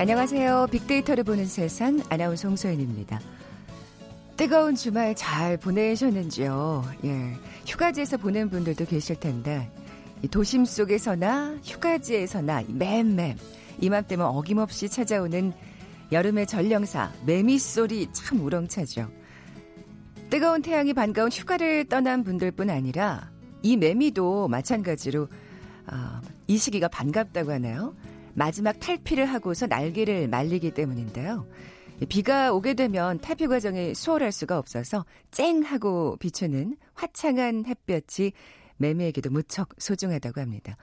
안녕하세요. 빅데이터를 보는 세상 아나운서 홍소연입니다. 뜨거운 주말 잘 보내셨는지요? 예. 휴가지에서 보낸 분들도 계실 텐데, 도심 속에서나 휴가지에서나 맴맴, 이맘때면 어김없이 찾아오는 여름의 전령사, 매미 소리 참 우렁차죠. 뜨거운 태양이 반가운 휴가를 떠난 분들뿐 아니라, 이 매미도 마찬가지로, 어, 이 시기가 반갑다고 하나요? 마지막 탈피를 하고서 날개를 말리기 때문인데요. 비가 오게 되면 탈피 과정이 수월할 수가 없어서 쨍 하고 비추는 화창한 햇볕이 매미에게도 무척 소중하다고 합니다.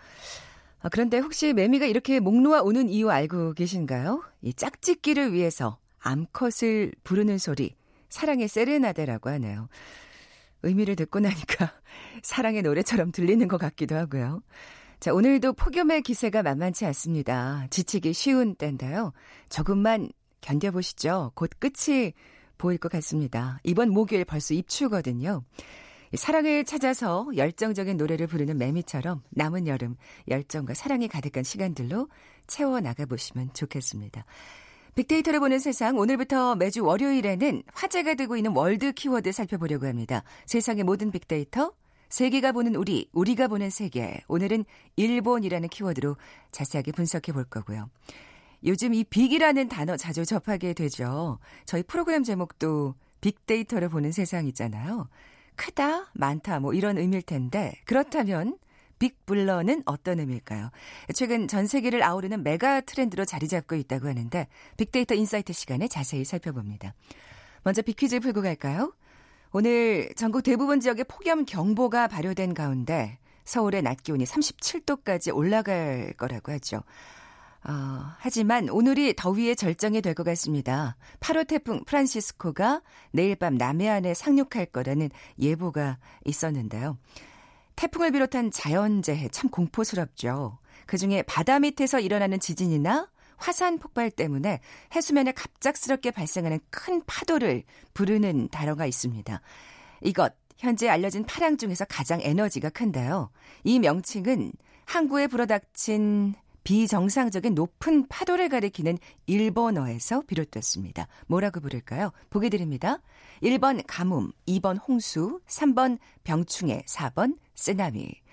아, 그런데 혹시 매미가 이렇게 목 놓아 오는 이유 알고 계신가요? 이 짝짓기를 위해서 암컷을 부르는 소리, 사랑의 세레나데라고 하네요. 의미를 듣고 나니까 사랑의 노래처럼 들리는 것 같기도 하고요. 자, 오늘도 폭염의 기세가 만만치 않습니다. 지치기 쉬운 때인데요. 조금만 견뎌보시죠. 곧 끝이 보일 것 같습니다. 이번 목요일 벌써 입추거든요. 사랑을 찾아서 열정적인 노래를 부르는 매미처럼 남은 여름 열정과 사랑이 가득한 시간들로 채워 나가보시면 좋겠습니다. 빅데이터를 보는 세상 오늘부터 매주 월요일에는 화제가 되고 있는 world 키워드 살펴보려고 합니다. 세상의 모든 빅데이터 세계가 보는 우리, 우리가 보는 세계. 오늘은 일본이라는 키워드로 자세하게 분석해 볼 거고요. 요즘 이 big이라는 단어 자주 접하게 되죠. 저희 프로그램 제목도 빅데이터를 보는 세상이잖아요. 크다, 많다, 뭐 이런 의미일 텐데 그렇다면 big blur는 어떤 의미일까요? 최근 전 세계를 아우르는 mega trend로 자리 잡고 있다고 하는데 빅데이터 insight 시간에 자세히 살펴봅니다. 먼저 빅퀴즈 풀고 갈까요? 오늘 전국 대부분 지역에 폭염 경보가 발효된 가운데 서울의 낮 기온이 37도까지 올라갈 거라고 하죠. 어, 하지만 오늘이 더위의 절정이 될 것 같습니다. 8호 태풍 프란시스코가 내일 밤 남해안에 상륙할 거라는 예보가 있었는데요. 태풍을 비롯한 자연재해 참 공포스럽죠. 그중에 바다 밑에서 일어나는 지진이나 화산 폭발 때문에 해수면에 갑작스럽게 발생하는 큰 파도를 부르는 단어가 있습니다. 이것 현재 알려진 파랑 중에서 가장 에너지가 큰데요. 이 명칭은 항구에 불어닥친 비정상적인 높은 파도를 가리키는 일본어에서 비롯됐습니다. 뭐라고 부를까요? 보기 드립니다. 1번 가뭄, 2번 홍수, 3번 병충해, 4번 쓰나미.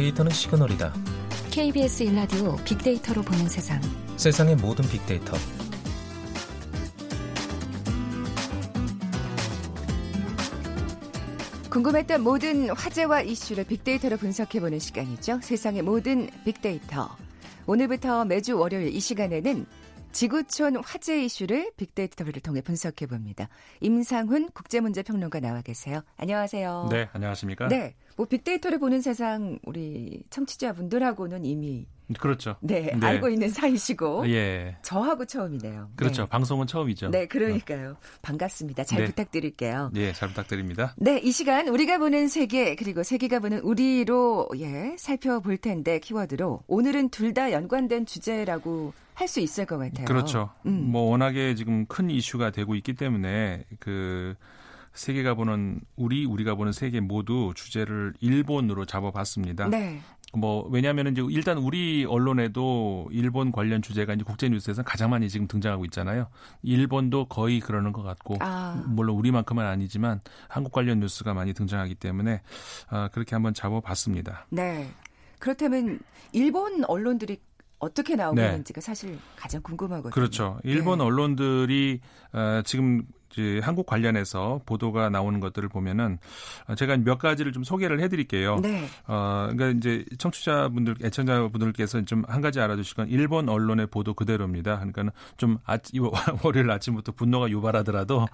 데이터는 시그널이다. KBS 일라디오 빅데이터로 보는 세상. 세상의 모든 빅데이터. 궁금했던 모든 화제와 이슈를 빅데이터로 분석해보는 시간이죠. 세상의 모든 빅데이터. 오늘부터 매주 월요일 이 시간에는 지구촌 화제 이슈를 빅데이터를 통해 분석해 봅니다. 임상훈 국제문제평론가 나와 계세요. 안녕하세요. 네, 안녕하십니까? 네, 뭐 빅데이터를 보는 세상 우리 청취자분들하고는 이미 그렇죠. 네, 네, 알고 있는 사이시고. 예. 저하고 처음이네요. 그렇죠. 네. 방송은 처음이죠. 네, 그러니까요. 반갑습니다. 잘 네. 부탁드릴게요. 예, 잘 부탁드립니다. 네, 이 시간 우리가 보는 세계 그리고 세계가 보는 우리로 예, 살펴볼 텐데 키워드로 오늘은 둘 다 연관된 주제라고 할 수 있을 것 같아요. 그렇죠. 음. 뭐 워낙에 지금 큰 이슈가 되고 있기 때문에 그 세계가 보는 우리 우리가 보는 세계 모두 주제를 일본으로 잡아봤습니다. 네. 뭐 왜냐하면 이제 일단 우리 언론에도 일본 관련 주제가 이제 국제 뉴스에서 가장 많이 지금 등장하고 있잖아요. 일본도 거의 그러는 것 같고 아. 물론 우리만큼은 아니지만 한국 관련 뉴스가 많이 등장하기 때문에 아, 그렇게 한번 잡아봤습니다. 네. 그렇다면 일본 언론들이 어떻게 나오고 네. 사실 가장 궁금하거든요. 그렇죠. 일본 네. 언론들이 어, 지금 이제 한국 관련해서 보도가 나오는 것들을 보면은 어, 제가 몇 가지를 좀 소개를 해드릴게요. 네. 어, 그러니까 이제 청취자분들, 애청자분들께서 좀 한 가지 알아두실 건 일본 언론의 보도 그대로입니다. 그러니까는 좀 아치, 월요일 아침부터 분노가 유발하더라도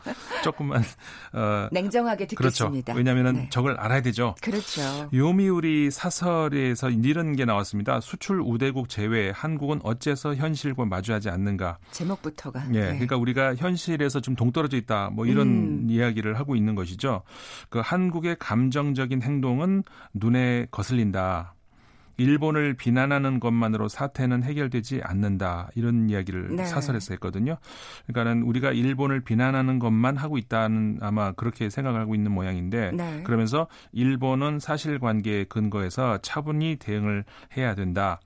조금만 어, 냉정하게 듣겠습니다. 그렇죠. 왜냐하면 네. 저걸 알아야 되죠. 그렇죠. 요미우리 사설에서 이런 게 나왔습니다. 수출 우대국 제외 한국은 어째서 현실과 마주하지 않는가? 제목부터가. 예. 네. 그러니까 우리가 현실에서 좀 동떨어져 있다. 뭐 이런 음. 이야기를 하고 있는 것이죠. 그 한국의 감정적인 행동은 눈에 거슬린다. 일본을 비난하는 것만으로 사태는 해결되지 않는다. 이런 이야기를 네. 사설에서 했거든요. 그러니까는 우리가 일본을 비난하는 것만 하고 있다는 아마 그렇게 생각하고 있는 모양인데 네. 그러면서 일본은 사실관계에 근거해서 차분히 대응을 해야 된다.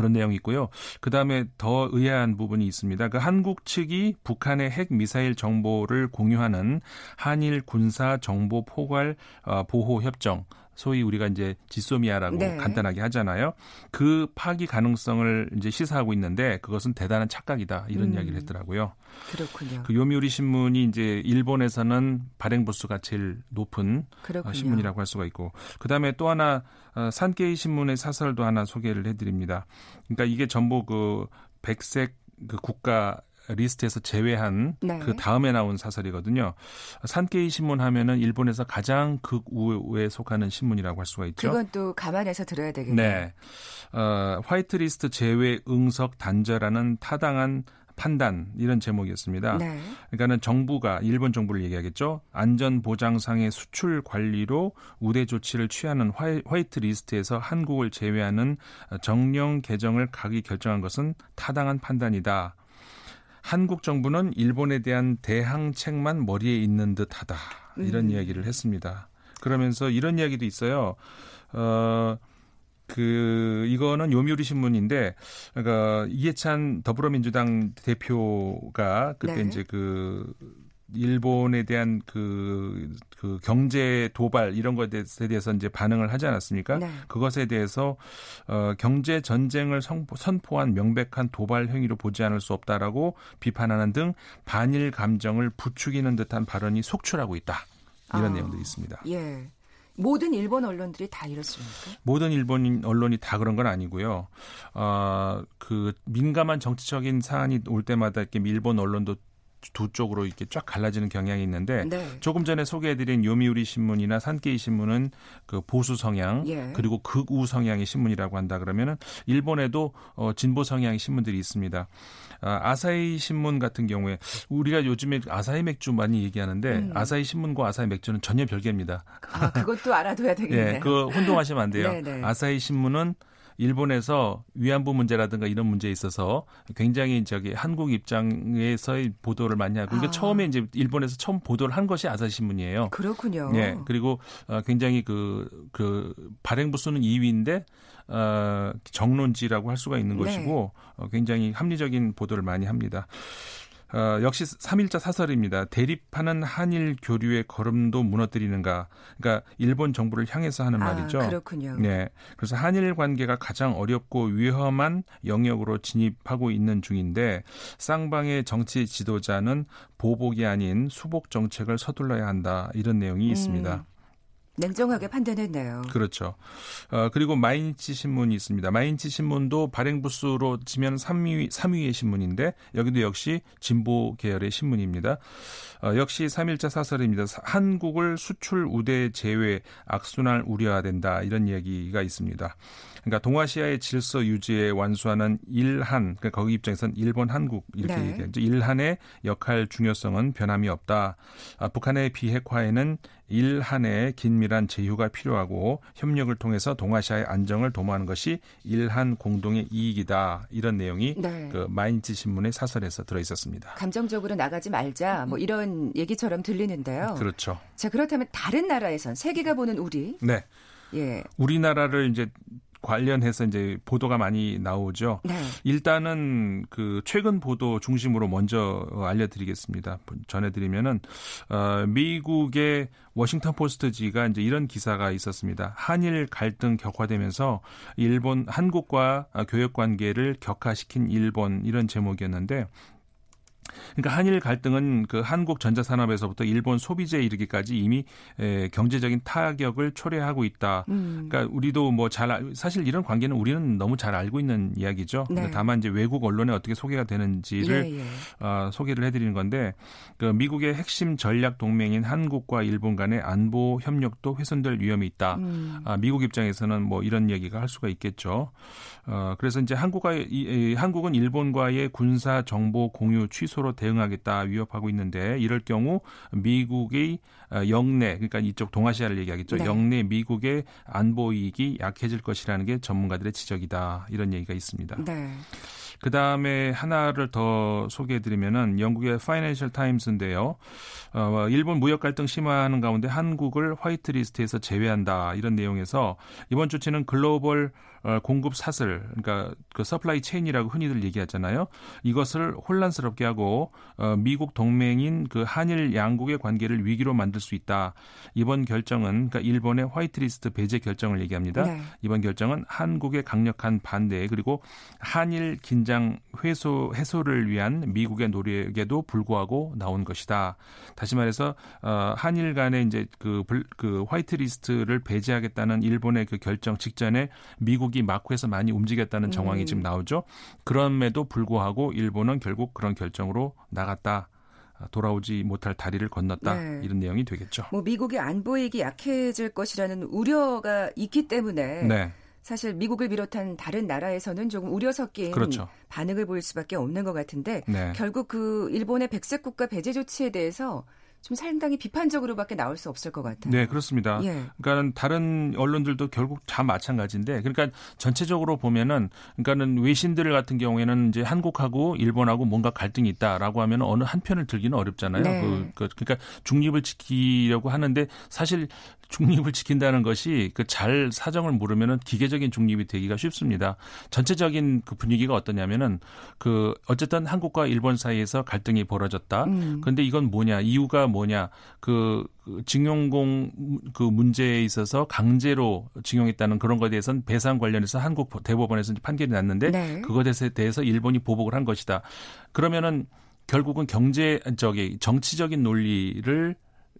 그런 내용이 있고요. 그 다음에 더 의아한 부분이 있습니다. 그 한국 측이 북한의 핵 미사일 정보를 공유하는 한일 군사 정보 포괄 어, 보호 협정 소위 우리가 이제 지소미아라고 네. 간단하게 하잖아요. 그 파기 가능성을 이제 시사하고 있는데 그것은 대단한 착각이다 이런 음. 이야기를 했더라고요. 그렇군요. 그 요미우리 신문이 이제 일본에서는 발행 부수가 제일 높은 어, 그렇군요. 신문이라고 할 수가 있고 그다음에 또 하나 어, 산케이 신문의 사설도 하나 소개를 해드립니다. 그러니까 이게 전부 그 백색 그 국가 리스트에서 제외한 네. 그 다음에 나온 사설이거든요. 산케이 신문 하면은 일본에서 가장 극우에 속하는 신문이라고 할 수가 있죠. 그건 또 감안해서 들어야 되겠네요. 네. 어, 화이트리스트 제외 응석 단절하는 타당한 판단 이런 제목이었습니다. 네. 그러니까는 정부가 일본 정부를 얘기하겠죠. 안전 보장상의 수출 관리로 우대 조치를 취하는 화이트 리스트에서 한국을 제외하는 정령 개정을 각의 결정한 것은 타당한 판단이다. 한국 정부는 일본에 대한 대항책만 머리에 있는 듯하다 이런 음. 이야기를 했습니다. 그러면서 이런 이야기도 있어요. 어. 그 이거는 요미우리 신문인데 그러니까 이해찬 더불어민주당 대표가 그때 네. 이제 그 일본에 대한 그, 그 경제 도발 이런 것에 대해서 이제 반응을 하지 않았습니까? 네. 그것에 대해서 어, 경제 전쟁을 선포한 명백한 도발 행위로 보지 않을 수 없다라고 비판하는 등 반일 감정을 부추기는 듯한 발언이 속출하고 있다. 이런 아, 내용들이 있습니다. 예. 모든 일본 언론들이 다 이렇습니까? 모든 일본 언론이 다 그런 건 아니고요. 어, 그 민감한 정치적인 사안이 올 때마다 이렇게 일본 언론도 두 쪽으로 이렇게 쫙 갈라지는 경향이 있는데 네. 조금 전에 소개해드린 요미우리 신문이나 산케이 신문은 그 보수 성향 예. 그리고 극우 성향의 신문이라고 한다 그러면은 일본에도 어, 진보 성향의 신문들이 있습니다. 아, 아사히 신문 같은 경우에 우리가 요즘에 아사히 맥주 많이 얘기하는데 음. 아사히 신문과 아사히 맥주는 전혀 별개입니다. 아, 그것도 알아둬야 되겠네요. 예, 그 혼동하시면 안 돼요. 네, 네. 아사히 신문은 일본에서 위안부 문제라든가 이런 문제에 있어서 굉장히 저기 한국 입장에서의 보도를 많이 하고 그러니까 아. 처음에 이제 일본에서 처음 보도를 한 것이 아사히 신문이에요. 그렇군요. 예. 그리고 어, 굉장히 그, 그 발행 부 수는 2위인데 어, 정론지라고 할 수가 있는 네. 것이고 어, 굉장히 합리적인 보도를 많이 합니다. 어, 역시 3일자 사설입니다. 대립하는 한일 교류의 걸음도 무너뜨리는가. 그러니까 일본 정부를 향해서 하는 아, 말이죠. 그렇군요. 네. 그래서 한일 관계가 가장 어렵고 위험한 영역으로 진입하고 있는 중인데 쌍방의 정치 지도자는 보복이 아닌 수복 정책을 서둘러야 한다. 이런 내용이 음. 있습니다. 냉정하게 판단했네요. 그렇죠. 어, 그리고 마이니치 신문이 있습니다. 마이니치 신문도 발행 부수로 치면 3위, 3위의 신문인데 여기도 역시 진보 계열의 신문입니다. 어, 역시 3일자 사설입니다. 한국을 수출 우대 제외 악순환 우려해야 된다. 이런 이야기가 있습니다. 그러니까 동아시아의 질서 유지에 완수하는 일한, 그러니까 거기 입장에서는 일본, 한국 이렇게 네. 얘기하죠. 일한의 역할 중요성은 변함이 없다. 아, 북한의 비핵화에는 일한의 긴밀한 제휴가 필요하고 협력을 통해서 동아시아의 안정을 도모하는 것이 일한 공동의 이익이다. 이런 내용이 네. 그 마인츠 신문의 사설에서 들어 있었습니다. 감정적으로 나가지 말자. 뭐 이런 얘기처럼 들리는데요. 그렇죠. 자, 그렇다면 다른 나라에선 세계가 보는 우리 네. 예. 우리나라를 이제 관련해서 이제 보도가 많이 나오죠. 네. 일단은 그 최근 보도 중심으로 먼저 알려드리겠습니다. 전해드리면은 어, 미국의 워싱턴 포스트지가 이제 이런 기사가 있었습니다. 한일 갈등 격화되면서 일본 한국과 교역 관계를 격화시킨 일본 이런 제목이었는데 그러니까 한일 갈등은 그 한국 전자산업에서부터 일본 소비재에 이르기까지 이미 에, 경제적인 타격을 초래하고 있다. 음. 그러니까 우리도 뭐 잘 사실 이런 관계는 우리는 너무 잘 알고 있는 이야기죠. 네. 다만 이제 외국 언론에 어떻게 소개가 되는지를 예, 예. 어, 소개를 해드리는 건데 그 미국의 핵심 전략 동맹인 한국과 일본 간의 안보 협력도 훼손될 위험이 있다. 음. 아, 미국 입장에서는 뭐 이런 얘기가 할 수가 있겠죠. 어, 그래서 이제 한국과 이, 이, 한국은 일본과의 군사 정보 공유 취소 로 대응하겠다 위협하고 있는데 이럴 경우 미국의 어, 영내 그러니까 이쪽 동아시아를 얘기하겠죠. 네. 영내 미국의 안보 이익이 약해질 것이라는 게 전문가들의 지적이다. 이런 얘기가 있습니다. 네. 그 다음에 하나를 더 소개해드리면은 영국의 파이낸셜 타임스인데요. 어, 일본 무역 갈등 심화하는 가운데 한국을 화이트리스트에서 제외한다 이런 내용에서 이번 조치는 글로벌 어, 공급 사슬, 그러니까 그 supply chain이라고 흔히들 얘기하잖아요. 이것을 혼란스럽게 하고 어, 미국 동맹인 그 한일 양국의 관계를 위기로 만들 수 있다. 이번 결정은 그러니까 일본의 화이트리스트 배제 결정을 얘기합니다. 네. 이번 결정은 한국의 강력한 반대 그리고 한일 긴장 회소 해소를 위한 미국의 노력에도 불구하고 나온 것이다. 다시 말해서 어, 한일 간의 이제 그, 그 화이트리스트를 배제하겠다는 일본의 그 결정 직전에 미국 미국이 마쿠에서 많이 움직였다는 정황이 음. 지금 나오죠. 그럼에도 불구하고 일본은 결국 그런 결정으로 나갔다. 돌아오지 못할 다리를 건넜다 네. 이런 내용이 되겠죠. 뭐 미국의 안보익이 약해질 것이라는 우려가 있기 때문에 네. 사실 미국을 비롯한 다른 나라에서는 조금 우려 섞인 그렇죠. 반응을 보일 수밖에 없는 것 같은데 네. 결국 그 일본의 백색 국가 배제 조치에 대해서 좀 상당히 비판적으로밖에 나올 수 없을 것 같아요. 네, 그렇습니다. 예. 그러니까는 다른 언론들도 결국 다 마찬가지인데, 그러니까 전체적으로 보면은, 그러니까는 외신들 같은 경우에는 이제 한국하고 일본하고 뭔가 갈등이 있다라고 하면 어느 한 편을 들기는 어렵잖아요. 네. 그, 그, 그러니까 중립을 지키려고 하는데 사실 중립을 지킨다는 것이 그 잘 사정을 모르면은 기계적인 중립이 되기가 쉽습니다. 전체적인 그 분위기가 어떠냐면은 그 어쨌든 한국과 일본 사이에서 갈등이 벌어졌다. 음. 근데 이건 뭐냐? 이유가 뭐냐? 그, 그 징용공 그 문제에 있어서 강제로 징용했다는 그런 것에 대해서는 배상 관련해서 한국 대법원에서 판결이 났는데 네. 그것에 대해서 일본이 보복을 한 것이다. 그러면은 결국은 경제 저기 정치적인 논리를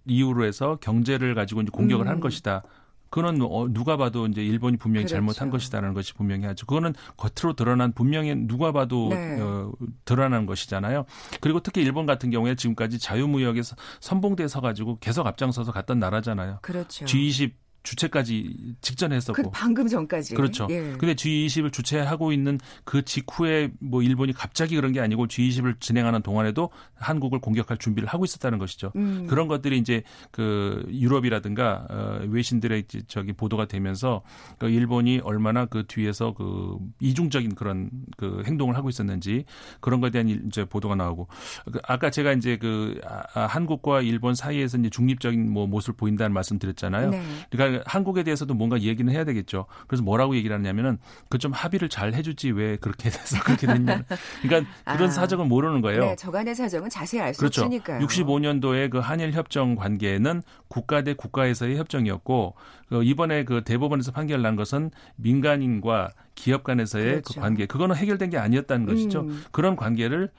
이유로 해서 경제를 가지고 이제 공격을 음. 한 것이다. 그거는 어, 누가 봐도 이제 일본이 분명히 그렇죠. 잘못한 것이다라는 것이 분명히 하죠. 그거는 겉으로 드러난 분명히 누가 봐도 네. 어, 드러난 것이잖아요. 그리고 특히 일본 같은 경우에 지금까지 자유무역에서 선봉대에 서가지고 계속 앞장서서 갔던 나라잖아요. 그렇죠. G20 주체까지 직전에 했었고. 그 방금 전까지. 그렇죠. 예. 근데 G20을 주최하고 있는 그 직후에 뭐 일본이 갑자기 그런 게 아니고 G20을 진행하는 동안에도 한국을 공격할 준비를 하고 있었다는 것이죠. 음. 그런 것들이 이제 그 유럽이라든가 어, 외신들의 저기 보도가 되면서 그 일본이 얼마나 그 뒤에서 그 이중적인 그런 그 행동을 하고 있었는지 그런 것에 대한 이제 보도가 나오고 그 아까 제가 이제 그 아, 아, 한국과 일본 사이에서 이제 중립적인 뭐 모습을 보인다는 말씀 드렸잖아요. 네. 그러니까 한국에 대해서도 뭔가 얘기는 해야 되겠죠. 그래서 뭐라고 얘기를 하냐면은 그 좀 합의를 잘 해주지 왜 그렇게 돼서 그렇게 됐냐. 그러니까 그런 아, 사정을 모르는 거예요. 네, 저간의 사정은 자세히 알수 그렇죠. 없으니까요. 65년도에 그 한일 협정 관계는 국가 대 국가에서의 협정이었고 그 이번에 그 대법원에서 판결 난 것은 민간인과 기업 간에서의 그 그렇죠. 그 관계 그거는 해결된 게 아니었다는 것이죠. 음. 그런 관계를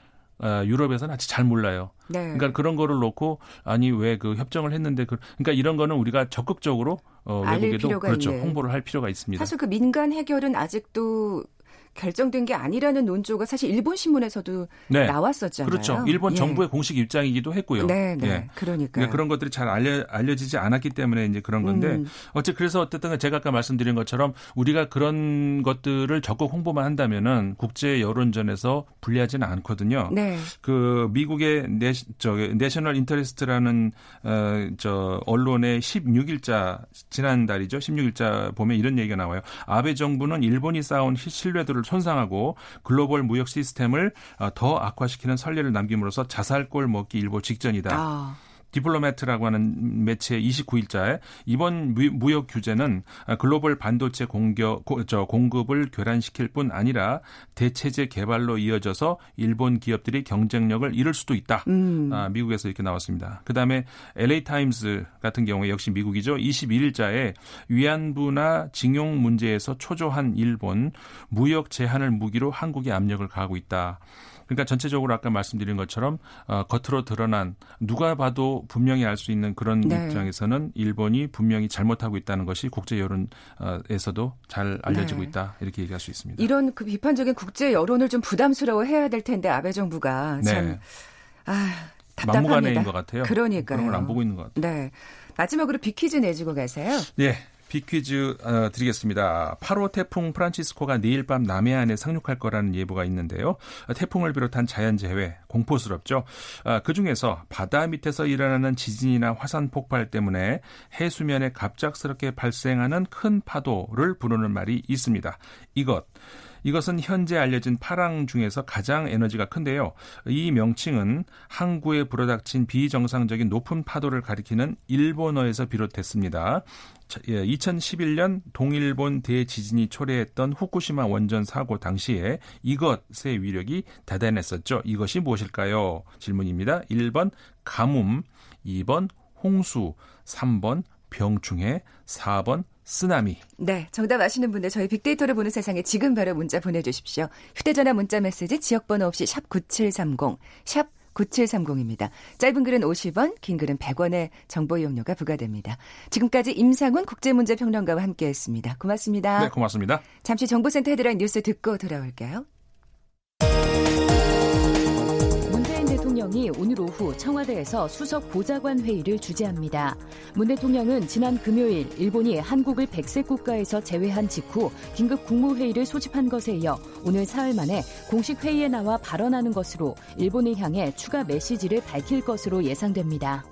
어, 유럽에서는 아직 잘 몰라요. 네. 그러니까 그런 거를 놓고 아니 왜 그 협정을 했는데 그 그러니까 이런 거는 우리가 적극적으로 어, 외국에도 그렇죠 있네. 홍보를 할 필요가 있습니다. 사실 그 민간 해결은 아직도 결정된 게 아니라는 논조가 사실 일본 신문에서도 네. 나왔었잖아요. 그렇죠. 일본 예. 정부의 공식 입장이기도 했고요. 네, 네. 예. 그러니까. 그러니까 그런 것들이 잘 알려 알려지지 않았기 때문에 이제 그런 건데 음. 어째 그래서 어쨌든 제가 아까 말씀드린 것처럼 우리가 그런 것들을 적극 홍보만 한다면은 국제 여론전에서 불리하지는 않거든요. 네. 그 미국의 내, 저 National Interest라는 어, 저 언론의 16일자 지난달이죠. 16일자 보면 이런 얘기가 나와요. 아베 정부는 일본이 쌓은 신뢰도를 기술을 손상하고 글로벌 무역 시스템을 어, 더 악화시키는 선례를 남김으로써 자살골 먹기 일보 직전이다. 아. Diplomat이라고 하는 매체 29일자에 이번 무역 규제는 글로벌 반도체 공격, 저 공급을 교란시킬 뿐 아니라 대체재 개발로 이어져서 일본 기업들이 경쟁력을 잃을 수도 있다. 음. 아, 미국에서 이렇게 나왔습니다. 그 다음에 LA 타임스 같은 경우에 역시 미국이죠. 21일자에 위안부나 징용 문제에서 초조한 일본 무역 제한을 무기로 한국에 압력을 가하고 있다. 그러니까 전체적으로 아까 말씀드린 것처럼 어, 겉으로 드러난 누가 봐도 분명히 알 수 있는 그런 네. 입장에서는 일본이 분명히 잘못하고 있다는 것이 국제 여론에서도 잘 알려지고 네. 있다 이렇게 얘기할 수 있습니다. 이런 그 비판적인 국제 여론을 좀 부담스러워해야 될 텐데 아베 정부가 네. 참 아, 답답합니다. 막무가내인 것 같아요. 그러니까요. 그런 걸 안 보고 있는 것 같아요. 네. 마지막으로 비퀴즈 내주고 가세요. 네. 비퀴즈 어, 드리겠습니다. 8호 태풍 프란치스코가 내일 밤 남해안에 상륙할 거라는 예보가 있는데요. 태풍을 비롯한 자연재해 공포스럽죠. 어, 그중에서 바다 밑에서 일어나는 지진이나 화산 폭발 때문에 해수면에 갑작스럽게 발생하는 큰 파도를 부르는 말이 있습니다. 이것 이것은 현재 알려진 파랑 중에서 가장 에너지가 큰데요. 이 명칭은 항구에 불어닥친 비정상적인 높은 파도를 가리키는 일본어에서 비롯됐습니다. 2011년 예, 동일본 대지진이 초래했던 후쿠시마 원전 사고 당시에 이것의 위력이 대단했었죠. 이것이 무엇일까요? 질문입니다. 1번 가뭄, 2번 홍수, 3번 병충해, 4번 쓰나미. 네, 정답 아시는 분들 저희 빅데이터를 보는 세상에 지금 바로 문자 보내주십시오. 휴대전화 문자 메시지 지역번호 없이 샵 9730, 샵 9730입니다. 짧은 글은 50원, 긴 글은 100원의 정보 이용료가 부과됩니다. 지금까지 임상훈 국제문제평론가와 함께했습니다. 고맙습니다. 네, 고맙습니다. 잠시 정보센터 헤드라인 뉴스 듣고 돌아올게요. 대통령이 오늘 오후 청와대에서 수석 보좌관 회의를 주재합니다. 문 대통령은 지난 금요일 일본이 한국을 백색 국가에서 제외한 직후 긴급 국무회의를 소집한 것에 이어 오늘 사흘 만에 공식 회의에 나와 발언하는 것으로 일본을 향해 추가 메시지를 밝힐 것으로 예상됩니다.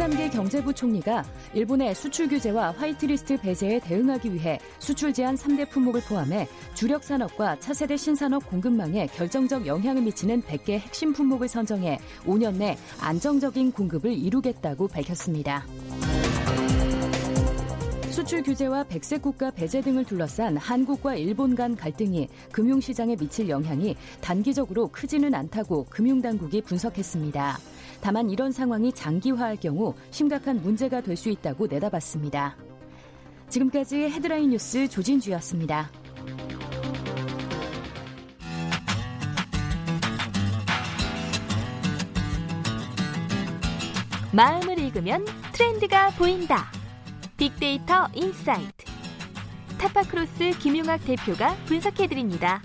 홍남기 경제부총리가 일본의 수출 규제와 화이트리스트 배제에 대응하기 위해 수출 제한 3대 품목을 포함해 주력 산업과 차세대 신산업 공급망에 결정적 영향을 미치는 100개 핵심 품목을 선정해 5년 내 안정적인 공급을 이루겠다고 밝혔습니다. 수출 규제와 백색 국가 배제 등을 둘러싼 한국과 일본 간 갈등이 금융시장에 미칠 영향이 단기적으로 크지는 않다고 금융당국이 분석했습니다. 다만 이런 상황이 장기화할 경우 심각한 문제가 될 수 있다고 내다봤습니다. 지금까지 헤드라인 뉴스 조진주였습니다. 마음을 읽으면 트렌드가 보인다. 빅데이터 insight. 타파크로스 김용학 대표가 분석해드립니다.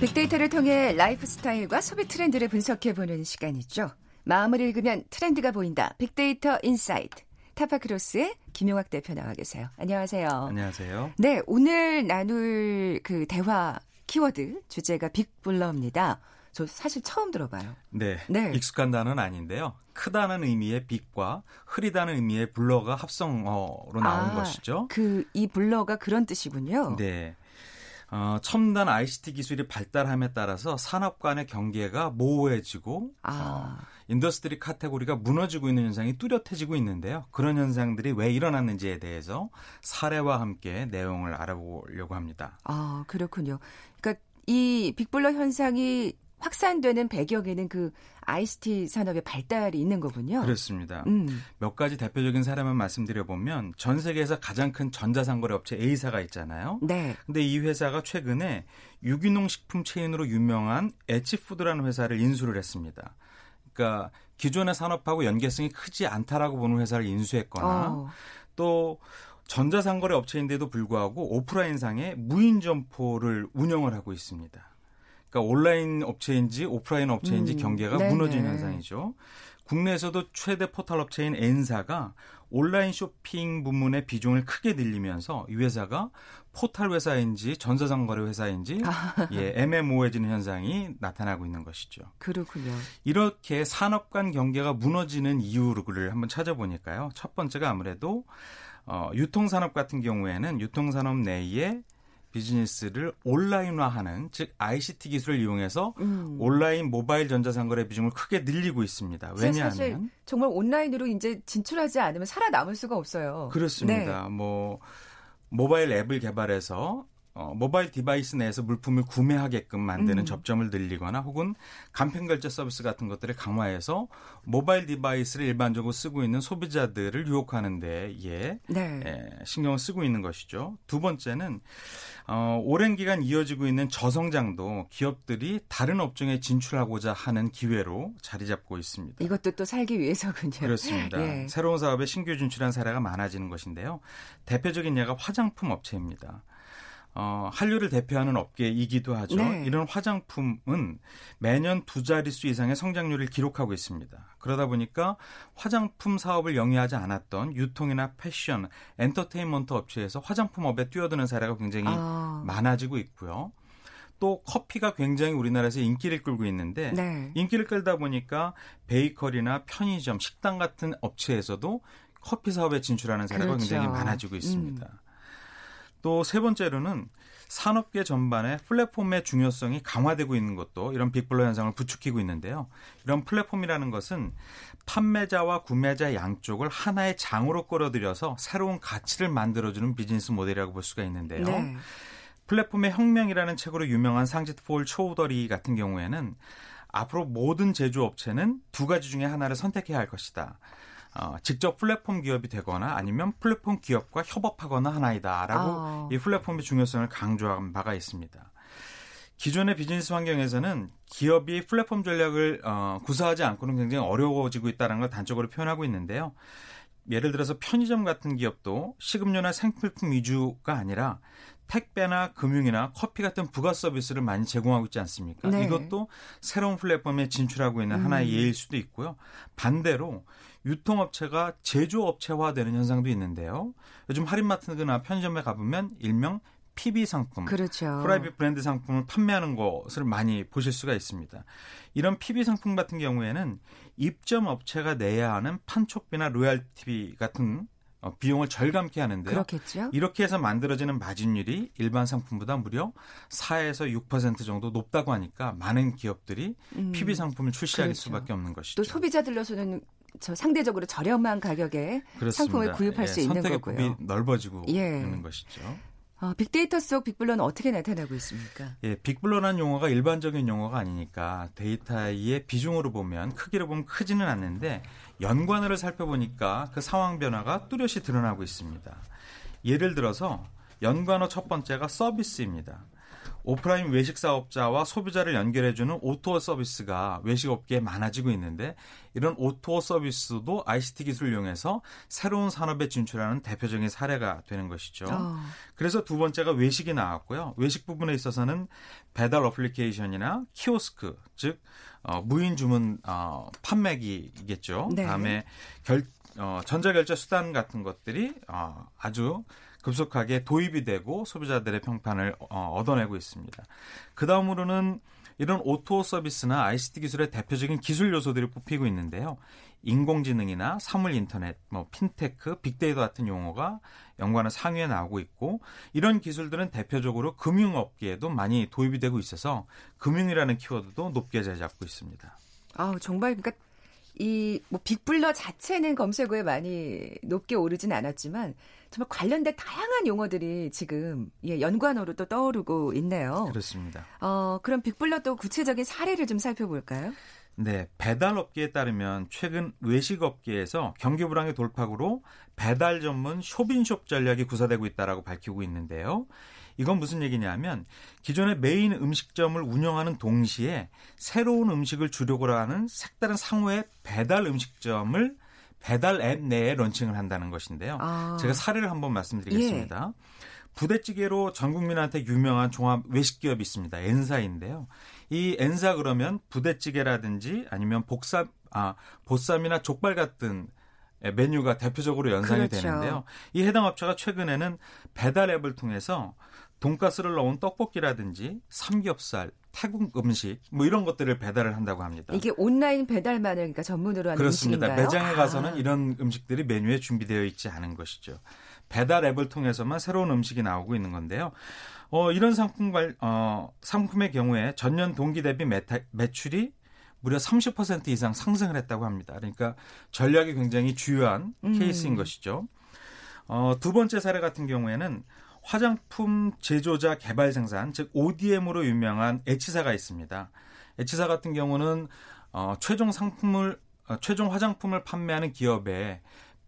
빅데이터를 통해 라이프 스타일과 소비 트렌드를 분석해보는 시간이죠. 마음을 읽으면 트렌드가 보인다. 빅데이터 insight. 타파크로스의 김용학 대표 나와 계세요. 안녕하세요. 안녕하세요. 네, 오늘 나눌 그 대화 키워드 주제가 big blur입니다. 저 사실 처음 들어봐요. 네, 네. 익숙한 단어는 아닌데요. 크다는 의미의 big과 흐리다는 의미의 blur가 합성어로 나온 아, 것이죠. 그 이 blur가 그런 뜻이군요. 네. 어, 첨단 ICT 기술이 발달함에 따라서 산업 간의 경계가 모호해지고 아. 어, industry 카테고리가 무너지고 있는 현상이 뚜렷해지고 있는데요. 그런 현상들이 왜 일어났는지에 대해서 사례와 함께 내용을 알아보려고 합니다. 아, 그렇군요. 그러니까 이 빅블러 현상이 확산되는 배경에는 그 ICT 산업의 발달이 있는 거군요. 그렇습니다. 음. 몇 가지 대표적인 사례만 말씀드려 보면 전 세계에서 가장 큰 전자상거래 업체 A사가 있잖아요. 네. 근데 이 회사가 최근에 유기농 식품 체인으로 유명한 에치푸드라는 회사를 인수를 했습니다. 그러니까 기존의 산업하고 연계성이 크지 않다라고 보는 회사를 인수했거나 어. 또 전자상거래 업체인데도 불구하고 오프라인상에 무인 점포를 운영을 하고 있습니다. 그러니까 온라인 업체인지 오프라인 업체인지 음, 경계가 네네. 무너진 현상이죠. 국내에서도 최대 포털 업체인 N사가 온라인 쇼핑 부문의 비중을 크게 늘리면서 이 회사가 포털 회사인지 전자상거래 회사인지 아. 예, 애매모호해지는 현상이 나타나고 있는 것이죠. 그렇군요. 이렇게 산업 간 경계가 무너지는 이유를 한번 찾아보니까요. 첫 번째가 아무래도 어, 유통산업 같은 경우에는 유통산업 내에 비즈니스를 온라인화하는 즉 ICT 기술을 이용해서 음. 온라인 모바일 전자상거래 비중을 크게 늘리고 있습니다. 왜냐하면 정말 온라인으로 이제 진출하지 않으면 살아남을 수가 없어요. 그렇습니다. 네. 뭐 모바일 앱을 개발해서 어, 모바일 device 내에서 물품을 구매하게끔 만드는 음. 접점을 늘리거나 혹은 간편 결제 서비스 같은 것들을 강화해서 모바일 디바이스를 일반적으로 쓰고 있는 소비자들을 유혹하는 데에 네. 에, 신경을 쓰고 있는 것이죠. 두 번째는 어, 오랜 기간 이어지고 있는 저성장도 기업들이 다른 업종에 진출하고자 하는 기회로 자리 잡고 있습니다. 이것도 또 살기 위해서군요. 그렇습니다. 예. 새로운 사업에 신규 진출한 사례가 많아지는 것인데요. 대표적인 예가 화장품 업체입니다. 어, 한류를 대표하는 업계이기도 하죠. 네. 이런 화장품은 매년 두 자릿수 이상의 성장률을 기록하고 있습니다. 그러다 보니까 화장품 사업을 영위하지 않았던 유통이나 패션, 엔터테인먼트 업체에서 화장품 업에 뛰어드는 사례가 굉장히 아. 많아지고 있고요. 또 커피가 굉장히 우리나라에서 인기를 끌고 있는데 네. 인기를 끌다 보니까 베이커리나 편의점, 식당 같은 업체에서도 커피 사업에 진출하는 사례가 그렇죠. 굉장히 많아지고 있습니다. 음. 또 세 번째로는 산업계 전반의 플랫폼의 중요성이 강화되고 있는 것도 이런 big blur 현상을 부추기고 있는데요. 이런 플랫폼이라는 것은 판매자와 구매자 양쪽을 하나의 장으로 끌어들여서 새로운 가치를 만들어주는 비즈니스 모델이라고 볼 수가 있는데요. 네. 플랫폼의 혁명이라는 책으로 유명한 상짓 폴 초우더리 같은 경우에는 앞으로 모든 제조업체는 두 가지 중에 하나를 선택해야 할 것이다. 어, 직접 플랫폼 기업이 되거나 아니면 플랫폼 기업과 협업하거나 하나이다라고 아. 이 플랫폼의 중요성을 강조한 바가 있습니다. 기존의 비즈니스 환경에서는 기업이 플랫폼 전략을 어, 구사하지 않고는 굉장히 어려워지고 있다는 걸 단적으로 표현하고 있는데요. 예를 들어서 편의점 같은 기업도 식음료나 생필품 위주가 아니라 택배나 금융이나 커피 같은 부가 서비스를 많이 제공하고 있지 않습니까? 네. 이것도 새로운 플랫폼에 진출하고 있는 하나의 음. 예일 수도 있고요. 반대로 유통업체가 제조업체화 되는 현상도 있는데요. 요즘 할인마트나 편의점에 가보면 일명 PB 상품, 그렇죠. private 브랜드 상품을 판매하는 것을 많이 보실 수가 있습니다. 이런 PB 상품 같은 경우에는 입점 업체가 내야 하는 판촉비나 로얄티 같은 어, 비용을 절감케 하는데요. 그렇겠죠. 이렇게 해서 만들어지는 마진율이 일반 상품보다 무려 4에서 6% 정도 높다고 하니까 많은 기업들이 음, PB 상품을 출시할 그렇죠. 수밖에 없는 것이죠. 또 소비자들로서는 저 상대적으로 저렴한 가격에 그렇습니다. 상품을 구입할 예, 수 있는 거고요. 선택의 넓어지고 예. 있는 것이죠. 어, 빅데이터 속 big blur는 어떻게 나타나고 있습니까? 예, big blur라는 용어가 일반적인 용어가 아니니까 데이터의 비중으로 보면 크기로 보면 크지는 않는데 연관어를 살펴보니까 그 상황 변화가 뚜렷이 드러나고 있습니다. 예를 들어서 연관어 첫 번째가 서비스입니다. 오프라인 외식 사업자와 소비자를 연결해주는 O2O 서비스가 외식업계에 많아지고 있는데 이런 O2O 서비스도 ICT 기술을 이용해서 새로운 산업에 진출하는 대표적인 사례가 되는 것이죠. 어. 그래서 두 번째가 외식이 나왔고요. 외식 부분에 있어서는 배달 어플리케이션이나 키오스크, 즉 어, 무인 주문 어, 판매기겠죠. 네. 다음에 결, 어, 전자결제 수단 같은 것들이 어, 아주 급속하게 도입이 되고 소비자들의 평판을 어, 얻어내고 있습니다. 그 다음으로는 이런 O2O 서비스나 ICT 기술의 대표적인 기술 요소들이 뽑히고 있는데요. 인공지능이나 사물 인터넷, 뭐 핀테크, 빅데이터 같은 용어가 연관어 상위에 나오고 있고 이런 기술들은 대표적으로 금융업계에도 많이 도입이 되고 있어서 금융이라는 키워드도 높게 자리 잡고 있습니다. 아, 정말 그러니까 이 뭐 Big Blur 자체는 검색어에 많이 높게 오르진 않았지만 정말 관련된 다양한 용어들이 지금 예, 연관어로 또 떠오르고 있네요. 그렇습니다. 어, 그럼 Big Blur 또 구체적인 사례를 좀 살펴볼까요? 네, 배달업계에 따르면 최근 외식업계에서 경기 불황의 돌파구로 배달 전문 shop in shop 전략이 구사되고 있다라고 밝히고 있는데요. 이건 무슨 얘기냐면 기존의 메인 음식점을 운영하는 동시에 새로운 음식을 주려고 하는 색다른 상호의 배달 음식점을 배달 앱 내에 런칭을 한다는 것인데요. 아. 제가 사례를 한번 말씀드리겠습니다. 예. 부대찌개로 전 국민한테 유명한 종합 외식 기업이 있습니다. N사인데요. 이 엔사 그러면 부대찌개라든지 아니면 복삼 아 보쌈이나 족발 같은 메뉴가 대표적으로 연상이 그렇죠. 되는데요. 이 해당 업체가 최근에는 배달 앱을 통해서 돈가스를 넣은 떡볶이라든지 삼겹살, 태국 음식 뭐 이런 것들을 배달을 한다고 합니다. 이게 온라인 배달만을 그러니까 전문으로 하는 그렇습니다. 음식인가요? 매장에 가서는 아. 이런 음식들이 메뉴에 준비되어 있지 않은 것이죠. 배달 앱을 통해서만 새로운 음식이 나오고 있는 건데요. 어, 이런 상품 관, 어, 상품의 경우에 전년 동기 대비 메타, 매출이 무려 30% 이상 상승을 했다고 합니다. 그러니까 전략이 굉장히 주요한 음. 케이스인 것이죠. 어, 두 번째 사례 같은 경우에는 화장품 제조자 개발 생산, 즉 ODM으로 유명한 H사가 있습니다. H사 같은 경우는 어, 최종 상품을 어, 최종 화장품을 판매하는 기업에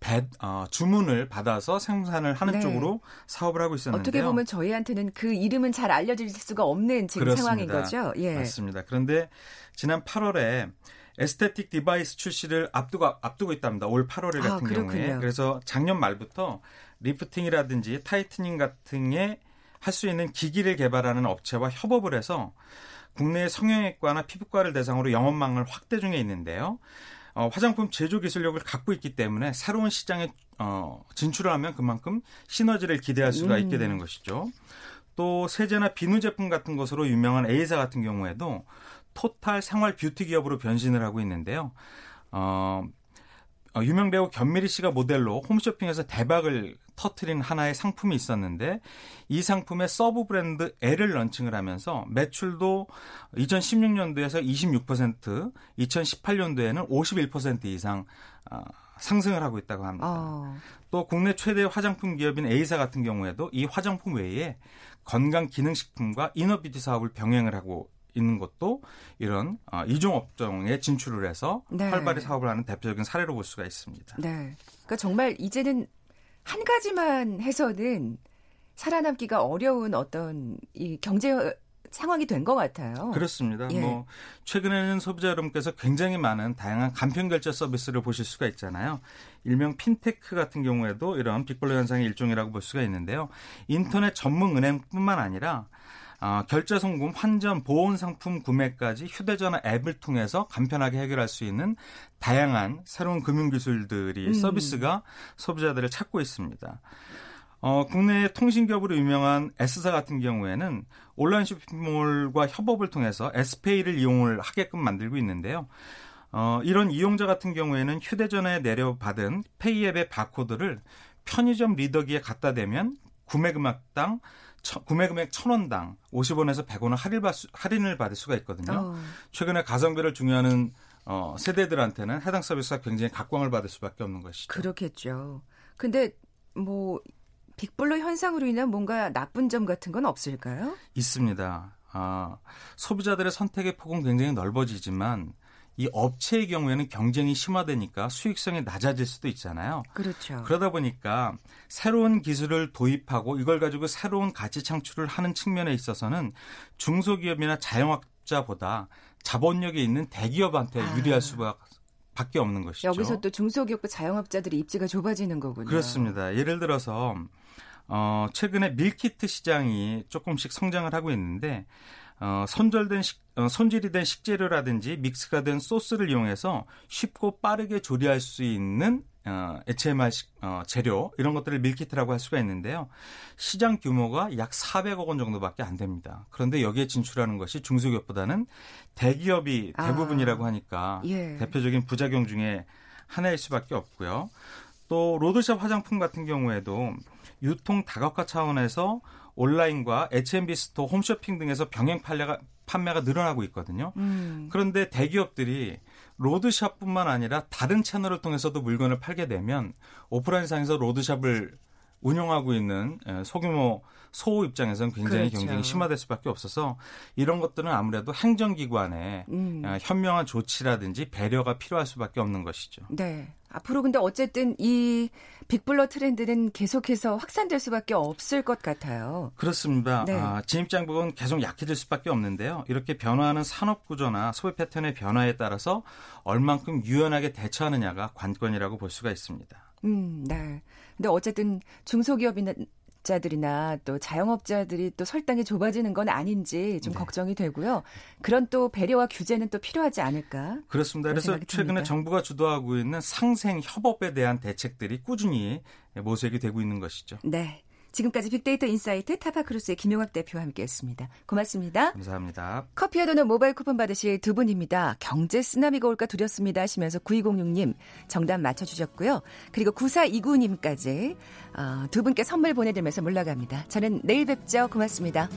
배, 어, 주문을 받아서 생산을 하는 네. 쪽으로 사업을 하고 있었는데요. 어떻게 보면 저희한테는 그 이름은 잘 알려질 수가 없는 지금 그렇습니다. 상황인 거죠. 예. 맞습니다. 그런데 지난 8월에 aesthetic device 출시를 앞두고 앞두고 있답니다. 올 8월 아, 같은 아, 경우에. 그래서 작년 말부터 lifting이라든지 tightening 같은 게 할 수 있는 기기를 개발하는 업체와 협업을 해서 국내 성형외과나 피부과를 대상으로 영업망을 확대 중에 있는데요. 어, 화장품 제조 기술력을 갖고 있기 때문에 새로운 시장에 어, 진출을 하면 그만큼 시너지를 기대할 수가 있게 음. 되는 것이죠. 또 세제나 비누 제품 같은 것으로 유명한 A사 같은 경우에도 토탈 생활 뷰티 기업으로 변신을 하고 있는데요. 어, 어, 유명 배우 견미리 씨가 모델로 홈쇼핑에서 대박을 터트린 하나의 상품이 있었는데 이 상품의 서브 브랜드 L을 런칭을 하면서 매출도 2016년도에서 26%, 2018년도에는 51% 이상 어, 상승을 하고 있다고 합니다. 어. 또 국내 최대 화장품 기업인 A사 같은 경우에도 이 화장품 외에 건강 기능식품과 이너비티 사업을 병행을 하고 있는 것도 이런 어, 이종 업종에 진출을 해서 네. 활발히 사업을 하는 대표적인 사례로 볼 수가 있습니다. 네. 그러니까 정말 이제는 한 가지만 해서는 살아남기가 어려운 어떤 이 경제 상황이 된 것 같아요. 그렇습니다. 예. 뭐 최근에는 소비자 여러분께서 굉장히 많은 다양한 간편 결제 서비스를 보실 수가 있잖아요. 일명 핀테크 같은 경우에도 이런 빅벌레 현상의 일종이라고 볼 수가 있는데요. 인터넷 전문 은행뿐만 아니라 어, 결제 송금, 환전, 보온 상품 구매까지 휴대전화 앱을 통해서 간편하게 해결할 수 있는 다양한 새로운 금융 기술들이 음. 서비스가 소비자들을 찾고 있습니다. 어, 국내 통신 기업으로 유명한 S사 같은 경우에는 온라인 쇼핑몰과 협업을 통해서 S페이를 이용을 하게끔 만들고 있는데요. 어, 이런 이용자 같은 경우에는 휴대전화에 내려받은 페이 앱의 바코드를 편의점 리더기에 갖다 대면 구매 금액당 구매 금액 1,000원당 50원에서 100원을 할인 할인 을 받을 수가 있거든요. 어. 최근에 가성비를 중요하는 어, 세대들한테는 해당 서비스가 굉장히 각광을 받을 수밖에 없는 것이죠. 그렇겠죠. 근데 뭐 빅블로 현상으로 인한 뭔가 나쁜 점 같은 건 없을까요? 있습니다. 아, 소비자들의 선택의 폭은 굉장히 넓어지지만 이 업체의 경우에는 경쟁이 심화되니까 수익성이 낮아질 수도 있잖아요. 그렇죠. 그러다 보니까 새로운 기술을 도입하고 이걸 가지고 새로운 가치 창출을 하는 측면에 있어서는 중소기업이나 자영업자보다 자본력이 있는 대기업한테 아. 유리할 수밖에 없는 것이죠. 여기서 또 중소기업과 자영업자들이 입지가 좁아지는 거군요. 그렇습니다. 예를 들어서 어, 최근에 밀키트 시장이 조금씩 성장을 하고 있는데 어, 손절된 식, 어, 손질이 된 식재료라든지 믹스가 된 소스를 이용해서 쉽고 빠르게 조리할 수 있는 어, HMR 식, 어, 재료 이런 것들을 밀키트라고 할 수가 있는데요. 시장 규모가 약 400억 원 정도밖에 안 됩니다. 그런데 여기에 진출하는 것이 중소기업보다는 대기업이 아, 대부분이라고 하니까 예. 대표적인 부작용 중에 하나일 수밖에 없고요. 또 로드샵 화장품 같은 경우에도 유통 다각화 차원에서 온라인과 H&B store, 홈쇼핑 등에서 병행 판매가, 판매가 늘어나고 있거든요. 음. 그런데 대기업들이 로드샵뿐만 아니라 다른 채널을 통해서도 물건을 팔게 되면 오프라인상에서 로드샵을 운영하고 있는 소규모 소호 입장에서는 굉장히 그렇죠. 경쟁이 심화될 수밖에 없어서 이런 것들은 아무래도 행정기관의 음. 현명한 조치라든지 배려가 필요할 수밖에 없는 것이죠. 네. 앞으로 근데 어쨌든 이 빅블러 트렌드는 계속해서 확산될 수밖에 없을 것 같아요. 그렇습니다. 네. 아, 진입장벽은 계속 약해질 수밖에 없는데요. 이렇게 변화하는 산업 구조나 소비 패턴의 변화에 따라서 얼만큼 유연하게 대처하느냐가 관건이라고 볼 수가 있습니다. 음, 네. 근데 어쨌든 중소기업이나 자들이나 또 자영업자들이 또 설 땅이 좁아지는 건 아닌지 좀 네. 걱정이 되고요. 그런 또 배려와 규제는 또 필요하지 않을까? 그렇습니다. 그래서 최근에 정부가 주도하고 있는 상생 협업에 대한 대책들이 꾸준히 모색이 되고 있는 것이죠. 네. 지금까지 빅데이터 insight 타파크로스의 김용학 대표와 함께했습니다. 고맙습니다. 감사합니다. 커피와 도넛 모바일 쿠폰 받으실 두 분입니다. 경제 쓰나미가 올까 두렵습니다 하시면서 9206님 정답 맞춰주셨고요. 그리고 9429님까지 어, 두 분께 선물 보내드리면서 물러갑니다. 저는 내일 뵙죠. 고맙습니다.